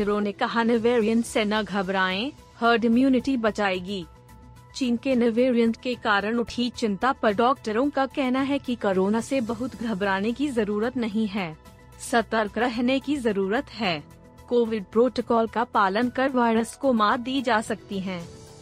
डॉक्टरों ने कहा न वेरिएंट से न घबराएँ हर्ड इम्यूनिटी बचाएगी। चीन के नए वेरिएंट के कारण उठी चिंता पर डॉक्टरों का कहना है कि कोरोना से बहुत घबराने की ज़रूरत नहीं है, सतर्क रहने की ज़रूरत है। कोविड प्रोटोकॉल का पालन कर वायरस को मात दी जा सकती है।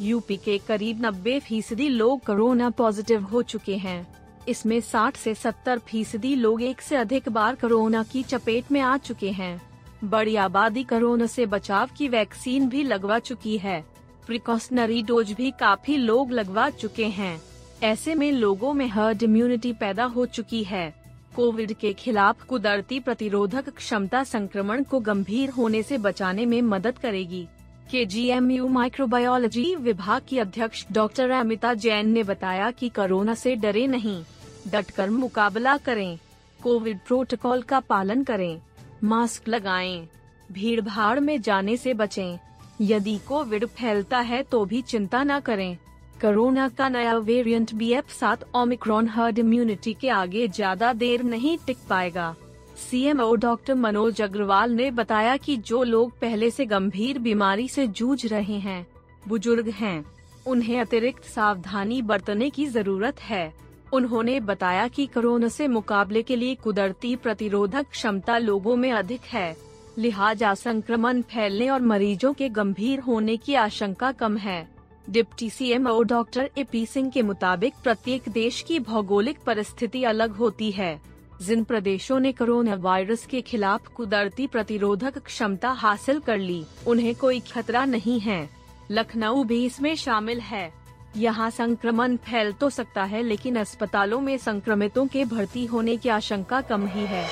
यूपी के करीब 90 फ़ीसदी लोग कोरोना पॉजिटिव हो चुके हैं। इसमें 60 से 70 फ़ीसदी लोग एक से अधिक बार कोरोना की चपेट में आ चुके हैं। बड़ी आबादी कोरोना से बचाव की वैक्सीन भी लगवा चुकी है। प्रिकॉशनरी डोज भी काफ़ी लोग लगवा चुके हैं। ऐसे में लोगों में हर्ड इम्यूनिटी पैदा हो चुकी है। कोविड के खिलाफ कुदरती प्रतिरोधक क्षमता संक्रमण को गंभीर होने से बचाने में मदद करेगी। के जी एम यू माइक्रोबायोलॉजी विभाग की अध्यक्ष डॉक्टर अमिता जैन ने बताया कि कोरोना से डरे नहीं, डटकर मुकाबला करें। कोविड प्रोटोकॉल का पालन करें। मास्क लगाएँ, भीड़ भाड़ में जाने से बचें। यदि कोविड फैलता है तो भी चिंता न करें। कोरोना का नया वेरिएंट बी एफ़ सात ओमिक्रॉन हर्ड इम्यूनिटी के आगे ज़्यादा देर नहीं टिक पाएगा। सीएमओ डॉक्टर मनोज अग्रवाल ने बताया कि जो लोग पहले से गंभीर बीमारी से जूझ रहे हैं बुज़ुर्ग हैं उन्हें अतिरिक्त सावधानी बरतने की ज़रूरत है। उन्होंने बताया कि कोरोना से मुकाबले के लिए कुदरती प्रतिरोधक क्षमता लोगों में अधिक है। लिहाजा संक्रमण फैलने और मरीजों के गंभीर होने की आशंका कम है। Deputy C M CMO doctor A P Singh के मुताबिक प्रत्येक देश की भौगोलिक परिस्थिति अलग होती है। जिन प्रदेशों ने कोरोना वायरस के खिलाफ कुदरती प्रतिरोधक क्षमता हासिल कर ली, उन्हें कोई खतरा नहीं है। लखनऊ भी इसमें शामिल है। यहाँ संक्रमण फैल तो सकता है, लेकिन अस्पतालों में संक्रमितों के भर्ती होने की आशंका कम ही है।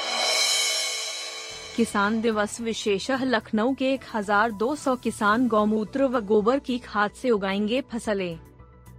किसान दिवस विशेष लखनऊ के 1200 किसान गौमूत्र व गोबर की खाद से उगाएँगे फ़सलें।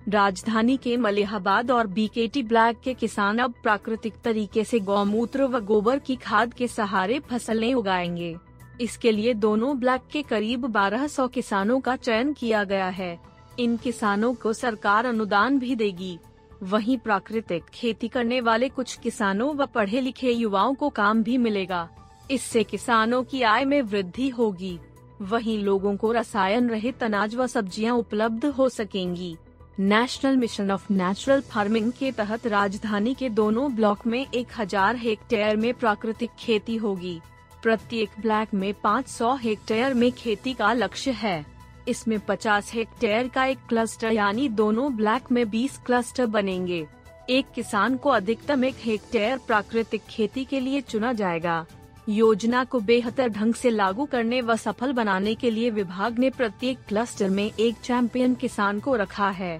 राजधानी के मलिहाबाद और बीकेटी ब्लैक के किसान अब प्राकृतिक तरीके से गौमूत्र व गोबर की खाद के सहारे फ़सलें उगाएँगे। इसके लिए दोनों ब्लैक के करीब 1200 किसानों का चयन किया गया है। इन किसानों को सरकार अनुदान भी देगी। वहीं प्राकृतिक खेती करने वाले कुछ किसानों व पढ़े लिखे युवाओं को काम भी मिलेगा। इससे किसानों की आय में वृद्धि होगी। वहीं लोगों को रसायन रहित अनाज व सब्ज़ियाँ उपलब्ध हो सकेंगी। National mission of natural farming के तहत राजधानी के दोनों ब्लॉक में एक हज़ार हेक्टेयर में प्राकृतिक खेती होगी। प्रत्येक ब्लॉक में 500 हेक्टेयर में खेती का लक्ष्य है। इसमें 50 हेक्टेयर का एक क्लस्टर यानी दोनों ब्लैक में 20 क्लस्टर बनेंगे। एक किसान को अधिकतम एक हेक्टेयर प्राकृतिक खेती के लिए चुना जाएगा। योजना को बेहतर ढंग से लागू करने व सफल बनाने के लिए विभाग ने प्रत्येक क्लस्टर में एक चैंपियन किसान को रखा है।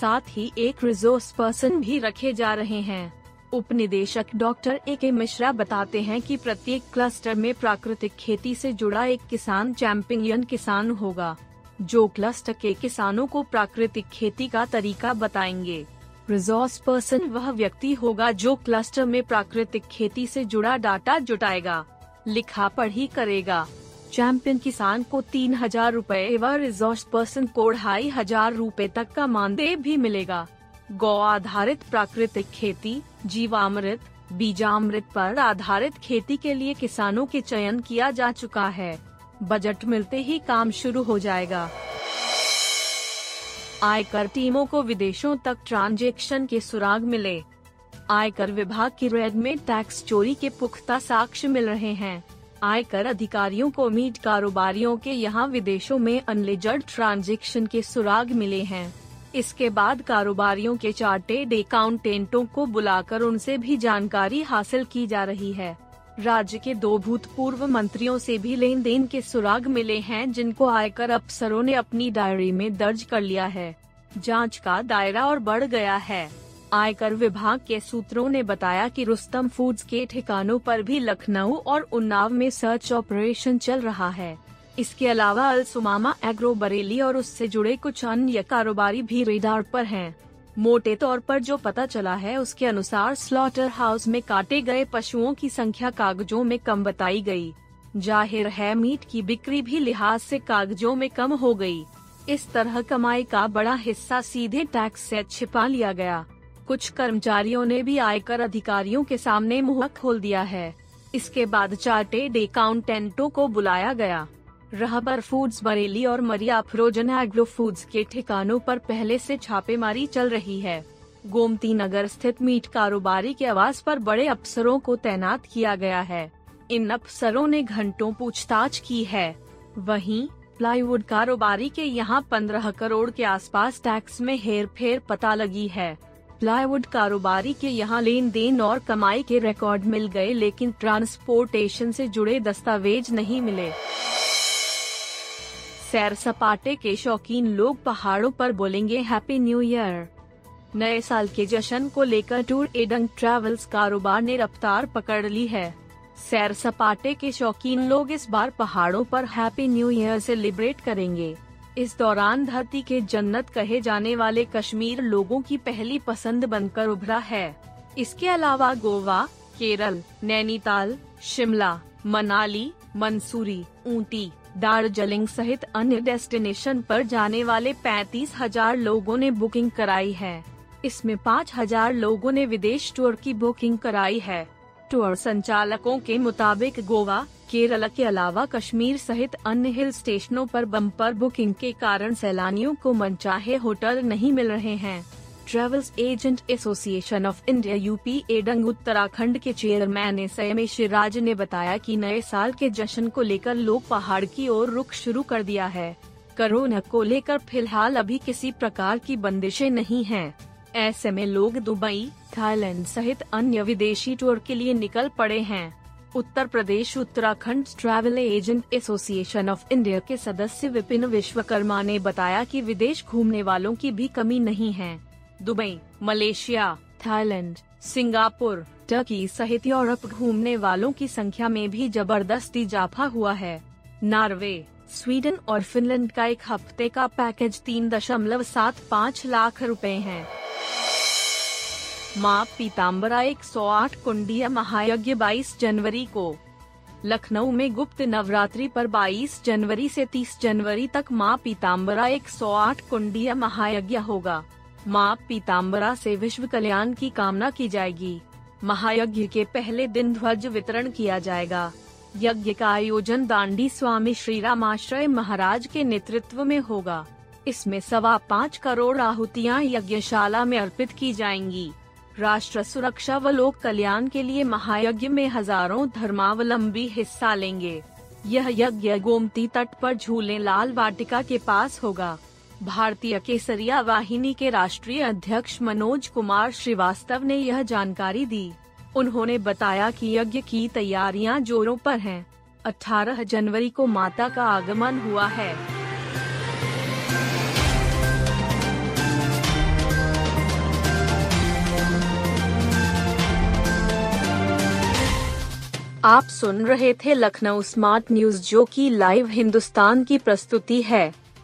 साथ ही एक रिसोर्स पर्सन भी रखे जा रहे हैं। उप निदेशक डॉक्टर ए के मिश्रा बताते हैं कि प्रत्येक क्लस्टर में प्राकृतिक खेती से जुड़ा एक किसान चैंपियन किसान होगा। जो क्लस्टर के किसानों को प्राकृतिक खेती का तरीका बताएँगे। रिसोर्स पर्सन वह व्यक्ति होगा जो क्लस्टर में प्राकृतिक खेती से जुड़ा डाटा जुटाएगा, लिखा पढ़ी करेगा। चैंपियन किसान को तीन हज़ार रूपए व रिसोर्स पर्सन को ढाई हज़ार रूपए तक का मानदेय भी मिलेगा। गौ आधारित प्राकृतिक खेती, जीवामृत, बीजामृत पर आधारित खेती के लिए किसानों के चयन किया जा चुका है। बजट मिलते ही काम शुरू हो जाएगा। आयकर टीमों को विदेशों तक ट्रांजेक्शन के सुराग मिले। आयकर विभाग की रेड में टैक्स चोरी के पुख्ता साक्ष्य मिल रहे हैं। आयकर अधिकारियों को मीट कारोबारियों के यहाँ विदेशों में अनलिजर्ड ट्रांजेक्शन के सुराग मिले हैं। इसके बाद कारोबारियों के चार्टेड अकाउंटेंटों को बुलाकर उनसे भी जानकारी हासिल की जा रही है। राज्य के दो भूतपूर्व मंत्रियों से भी लेन देन के सुराग मिले हैं, जिनको आयकर अफसरों ने अपनी डायरी में दर्ज कर लिया है। जाँच का दायरा और बढ़ गया है। आयकर विभाग के सूत्रों ने बताया कि रुस्तम फूड्स के ठिकानों पर भी लखनऊ और उन्नाव में सर्च ऑपरेशन चल रहा है। इसके अलावा अलसुमामा, एग्रो बरेली और उससे जुड़े कुछ अन्य कारोबारी भी रेडार पर हैं। मोटे तौर पर जो पता चला है, उसके अनुसार स्लॉटर हाउस में काटे गए पशुओं की संख्या कागजों में कम बताई गई। ज़ाहिर है, मीट की बिक्री भी लिहाज से कागजों में कम हो गई। इस तरह कमाई का बड़ा हिस्सा सीधे टैक्स से छिपा लिया गया कुछ कर्मचारियों ने भी आयकर अधिकारियों के सामने मुँह खोल दिया है इसके बाद चार्टेड अकाउंटेंटों को बुलाया गया रहबर फूड्स, बरेली और मरिया फ्रोजन एग्रो फूड्स के ठिकानों पर पहले से छापेमारी चल रही है। गोमती नगर स्थित मीट कारोबारी के आवास पर बड़े अफसरों को तैनात किया गया है। इन अफसरों ने घंटों पूछताछ की है। वहीं, प्लाईवुड कारोबारी के यहाँ पंद्रह करोड़ के आसपास टैक्स में हेर फेर पता लगी है। प्लाईवुड कारोबारी के यहाँ लेन देन और कमाई के रिकॉर्ड मिल गए, लेकिन ट्रांसपोर्टेशन से जुड़े दस्तावेज़ नहीं मिले। सैर सपाटे के शौकीन लोग पहाड़ों पर बोलेंगे हैप्पी न्यू ईयर नए साल के जश्न को लेकर टूर एडंग ट्रैवल्स कारोबार ने रफ्तार पकड़ ली है। सैर सपाटे के शौकीन लोग इस बार पहाड़ों पर हैप्पी न्यू ईयर सेलिब्रेट करेंगे। इस दौरान धरती के जन्नत कहे जाने वाले कश्मीर लोगों की पहली पसंद बनकर उभरा है। इसके अलावा गोवा, केरल, नैनीताल, शिमला, मनाली, मंसूरी, ऊटी दार्जिलिंग सहित अन्य डेस्टिनेशन पर जाने वाले पैतीस हज़ार लोगों ने बुकिंग कराई है। इसमें पाँच हज़ार लोगों ने विदेश टूर की बुकिंग कराई है। टूर संचालकों के मुताबिक गोवा, केरल के अलावा कश्मीर सहित अन्य हिल स्टेशनों पर बम्पर बुकिंग के कारण सैलानियों को मनचाहे होटल नहीं मिल रहे हैं। Travels agent association of India UP एडंग Uttarakhand के चेयरमैन एस एम शिराज ने बताया कि नए साल के जश्न को लेकर लोग पहाड़ की ओर रुख शुरू कर दिया है। कोरोना को लेकर फ़िलहाल अभी किसी प्रकार की बंदिशें नहीं हैं। ऐसे में लोग दुबई, थाईलैंड सहित अन्य विदेशी टूर के लिए निकल पड़े हैं। Uttar Pradesh, Uttarakhand travel agent association of India के सदस्य विपिन विश्वकर्मा ने बताया कि विदेश घूमने वालों की भी कमी नहीं है। Dubai, Malaysia, Thailand, Singapore, Turkey सहित यूरोप घूमने वालों की संख्या में भी ज़बरदस्त इजाफा हुआ है। नॉर्वे, स्वीडन और फिनलैंड का एक हफ़्ते का पैकेज तीन दशमलव सात पाँच लाख रुपए है। माँ पीताम्बरा 108 कुंडिया महायज्ञ 22 जनवरी को। लखनऊ में गुप्त नवरात्रि पर 22 जनवरी से 30 जनवरी तक माँ पीताम्बरा 108 कुंडिया महायज्ञ होगा। माँ पीताम्बरा से विश्व कल्याण की कामना की जाएगी। महायज्ञ के पहले दिन ध्वज वितरण किया जाएगा। यज्ञ का आयोजन दांडी स्वामी श्री रामाश्रय महाराज के नेतृत्व में होगा। इसमें सवा पाँच करोड़ आहुतियाँ यज्ञशाला में अर्पित की जाएँगी। राष्ट्र सुरक्षा व लोक कल्याण के लिए महायज्ञ में हज़ारों धर्मावलंबी हिस्सा लेंगे। यह यज्ञ गोमती तट पर झूले लाल वाटिका के पास होगा। भारतीय केसरिया वाहिनी के राष्ट्रीय अध्यक्ष मनोज कुमार श्रीवास्तव ने यह जानकारी दी। उन्होंने बताया कि यज्ञ की तैयारियाँ जोरों पर हैं। 18 जनवरी को माता का आगमन हुआ है। आप सुन रहे थे लखनऊ स्मार्ट न्यूज़, जो की लाइव हिंदुस्तान की प्रस्तुति है।